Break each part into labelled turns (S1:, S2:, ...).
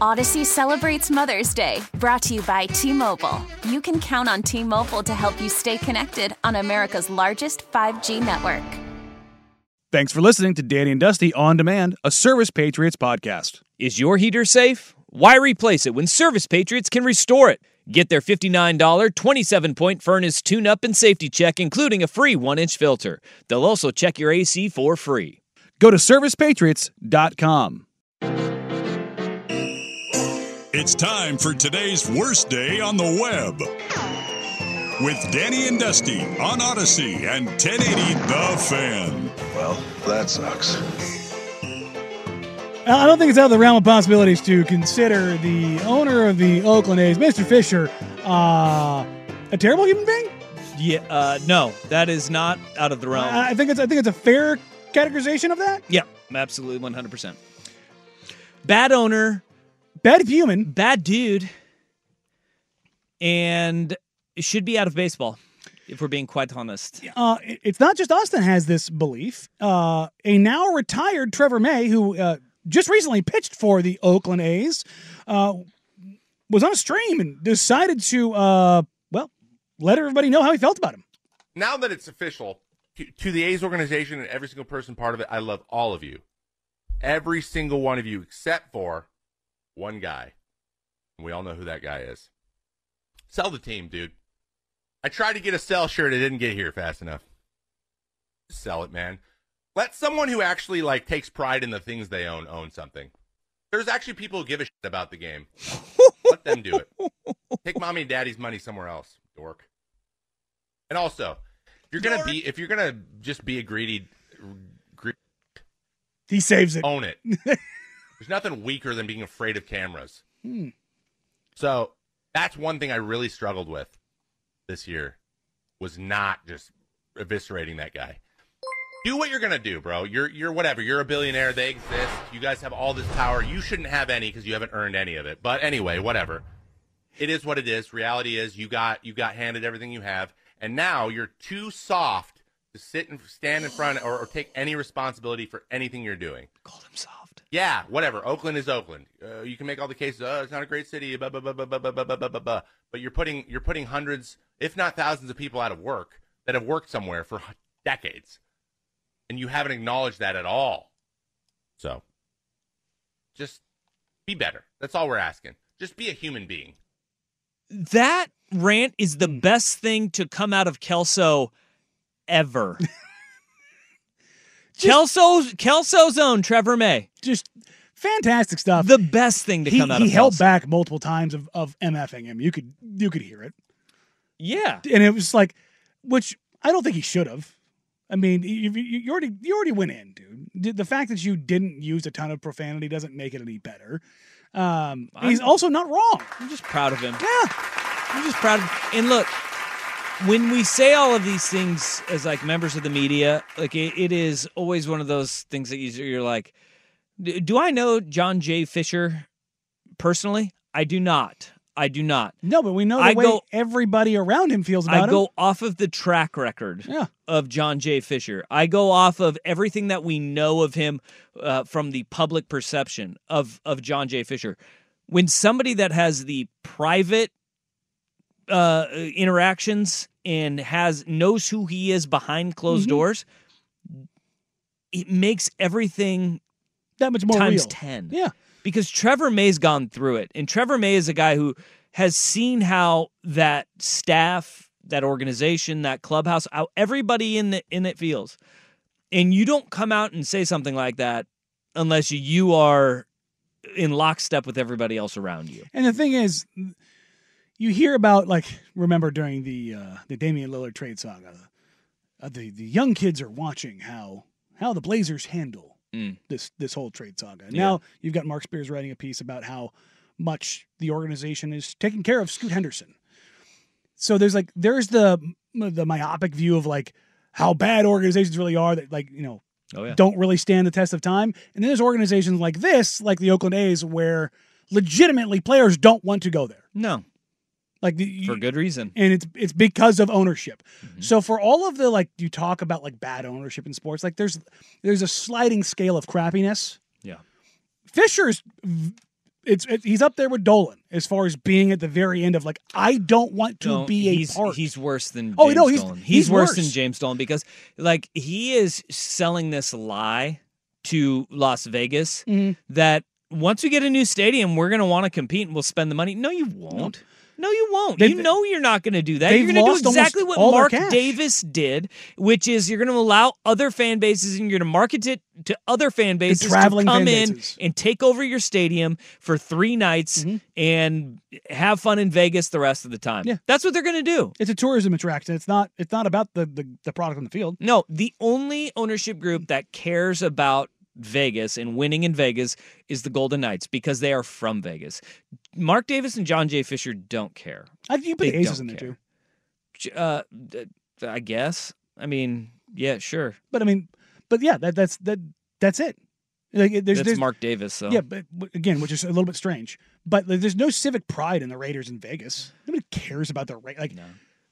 S1: Audacy celebrates Mother's Day, brought to you by T Mobile. You can count on T Mobile to help you stay connected on America's largest 5G network.
S2: Thanks for listening to Danny and Dusty On Demand, a Service Patriots podcast.
S3: Is your heater safe? Why replace it when Service Patriots can restore it? Get their $59 27 point furnace tune up and safety check, including a free one inch filter. They'll also check your AC for free.
S2: Go to servicepatriots.com.
S4: It's time for today's worst day on the web. With Danny and Dusty on Audacy and 1080 The Fan.
S5: Well, that sucks.
S6: I don't think it's out of the realm of possibilities to consider the owner of the Oakland A's, Mr. Fisher, uh, a terrible human being.
S3: Yeah, uh, no, that is not out of the realm.
S6: I I think it's I think it's a fair categorization of that.
S3: yeah, absolutely, one hundred percent. Bad owner,
S6: Bad human.
S3: bad dude, and should be out of baseball. If we're being quite honest,
S6: Uh, it's not just us that has this belief. Uh, a now retired Trevor May, who uh, just recently pitched for the Oakland A's, uh, was on a stream and decided to, uh, well, let everybody know how he felt about him.
S7: now that it's official to, to the A's organization and every single person part of it, I love all of you. Every single one of you except for one guy. We all know who that guy is. Sell the team, dude. I tried to get a sell shirt, it didn't get here fast enough. Sell it, man. Let someone who actually like takes pride in the things they own own something. There's actually people who give a shit about the game. Let them do it. Take mommy and daddy's money somewhere else, dork. And also, if you're gonna be, if you're gonna just be a greedy, gre-
S6: He saves it.
S7: own it. There's nothing weaker than being afraid of cameras. Hmm. So that's one thing I really struggled with this year was not just eviscerating that guy. Do what you're gonna do, bro. You're you're whatever. You're a billionaire. They exist. You guys have all this power. You shouldn't have any because you haven't earned any of it. But anyway, whatever. It is what it is. Reality is you got you got handed everything you have, and now you're too soft to sit and stand in front or, or take any responsibility for anything you're doing.
S3: called him soft.
S7: Yeah, whatever. Oakland is Oakland. Uh, you can make all the cases. Oh, it's not a great city. Blah, blah, blah, blah, blah, blah, blah, blah, blah, blah. But you're putting you're putting hundreds, if not thousands, of people out of work that have worked somewhere for decades, and you haven't acknowledged that at all. So, just be better. That's all we're asking. Just be a human being.
S3: That rant is the best thing to come out of Kelso ever. Kelso's Kelso's own Trevor May.
S6: Just fantastic stuff.
S3: The best thing to
S6: he,
S3: come out
S6: he
S3: of
S6: held
S3: Kelso.
S6: back multiple times of, of MFing him. You could you could hear it,
S3: Yeah.
S6: and it was like, which I don't think he should have. I mean, you, you, you already you already went in, dude. The fact that you didn't use a ton of profanity doesn't make it any better. Um, he's also not wrong.
S3: I'm just proud of him.
S6: Yeah,
S3: I'm just proud of And look, when we say all of these things as like members of the media, like it, it is always one of those things that you, you're like, do I know John J. Fisher personally? I do not. I do not.
S6: no, but we know the
S3: I
S6: way
S3: go-
S6: everybody around him feels about him.
S3: I
S6: him.
S3: go off of the track record
S6: Yeah.
S3: of John J. Fisher. I go off of everything that we know of him uh, from the public perception of of John J. Fisher. When somebody that has the private uh, interactions and has knows who he is behind closed
S6: Mhm.
S3: doors, it makes everything
S6: that much more
S3: times
S6: real.
S3: 10
S6: Yeah.
S3: because Trevor May's gone through it. And Trevor May is a guy who has seen how that staff, that organization, that clubhouse, how everybody in the in it feels. And you don't come out and say something like that unless you are in lockstep with everybody else around you.
S6: And the thing is, you hear about like remember during the uh, the Damian Lillard trade saga, uh, the the young kids are watching how how the Blazers handle
S3: Mm.
S6: this this whole trade saga.
S3: Yeah.
S6: Now you've got Marc Spears writing a piece about how much the organization is taking care of Scoot Henderson. So there's like there's the the myopic view of like how bad organizations really are that like you know
S3: Oh yeah.
S6: don't really stand the test of time. And then there's organizations like this, like the Oakland A's, where legitimately players don't want to go there.
S3: No,
S6: Like the,
S3: for good reason.
S6: and it's it's because of ownership.
S3: Mm-hmm.
S6: So for all of the like you talk about like bad ownership in sports, like there's there's a sliding scale of crappiness.
S3: Yeah.
S6: Fisher's it's it, he's up there with Dolan as far as being at the very end of like I don't want to
S3: No,
S6: be a
S3: he's,
S6: part.
S3: He's worse than
S6: Oh, no, he's-
S3: Dolan. He's,
S6: he's
S3: worse,
S6: worse.
S3: than James Dolan because like he is selling this lie to Las Vegas
S6: Mhm.
S3: that once we get a new stadium, we're going to want to compete and we'll spend the money. No, you won't. No, you won't.
S6: They've-
S3: you know you're not going to do that. You're going to do exactly what Mark. Davis did, which is you're going to allow other fan bases and you're going to market it to other fan bases
S6: traveling
S3: to come in
S6: bases.
S3: and take over your stadium for three nights
S6: Mm-hmm.
S3: and have fun in Vegas the rest of the time.
S6: Yeah.
S3: That's what they're going to do.
S6: it's a tourism attraction. It's not it's not about the the, the product on the field.
S3: No, the only ownership group that cares about Vegas and winning in Vegas is the Golden Knights because they are from Vegas. Mark Davis and John J. Fisher don't care.
S6: I you put Aces in there
S3: care.
S6: too.
S3: Uh, I guess. I mean, yeah, sure.
S6: But I mean, but yeah, that that's that that's it. Like there's
S3: That's
S6: there's
S3: Mark Davis. So
S6: yeah, but again, which is a little bit strange. But like, there's no civic pride in the Raiders in Vegas. Nobody cares about the Ra- like.
S3: No.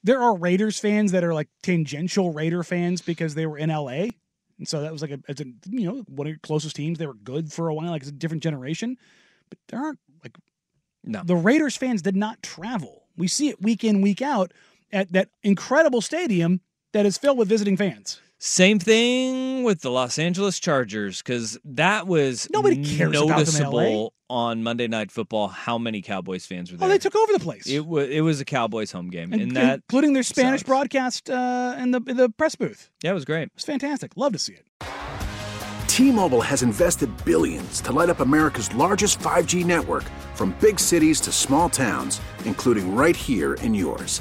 S6: There are Raiders fans that are like tangential Raider fans because they were in LA, and so that was like a, as a you know one of your closest teams. They were good for a while, like it's a different generation. But there aren't like
S3: No.
S6: the Raiders fans did not travel. We see it week in week out at that incredible stadium that is filled with visiting fans.
S3: Same thing with the Los Angeles Chargers because that was
S6: Nobody cares about them in
S3: noticeable on Monday Night Football. How many Cowboys fans were there?
S6: Oh, they took over the place.
S3: it was it was a Cowboys home game, and,
S6: And-
S3: that
S6: including their Spanish
S3: sucks.
S6: broadcast uh, in the in the press booth.
S3: yeah, it was great.
S6: It was fantastic. Love to see it.
S5: T-Mobile has invested billions to light up America's largest 5G network from big cities to small towns, including right here in yours.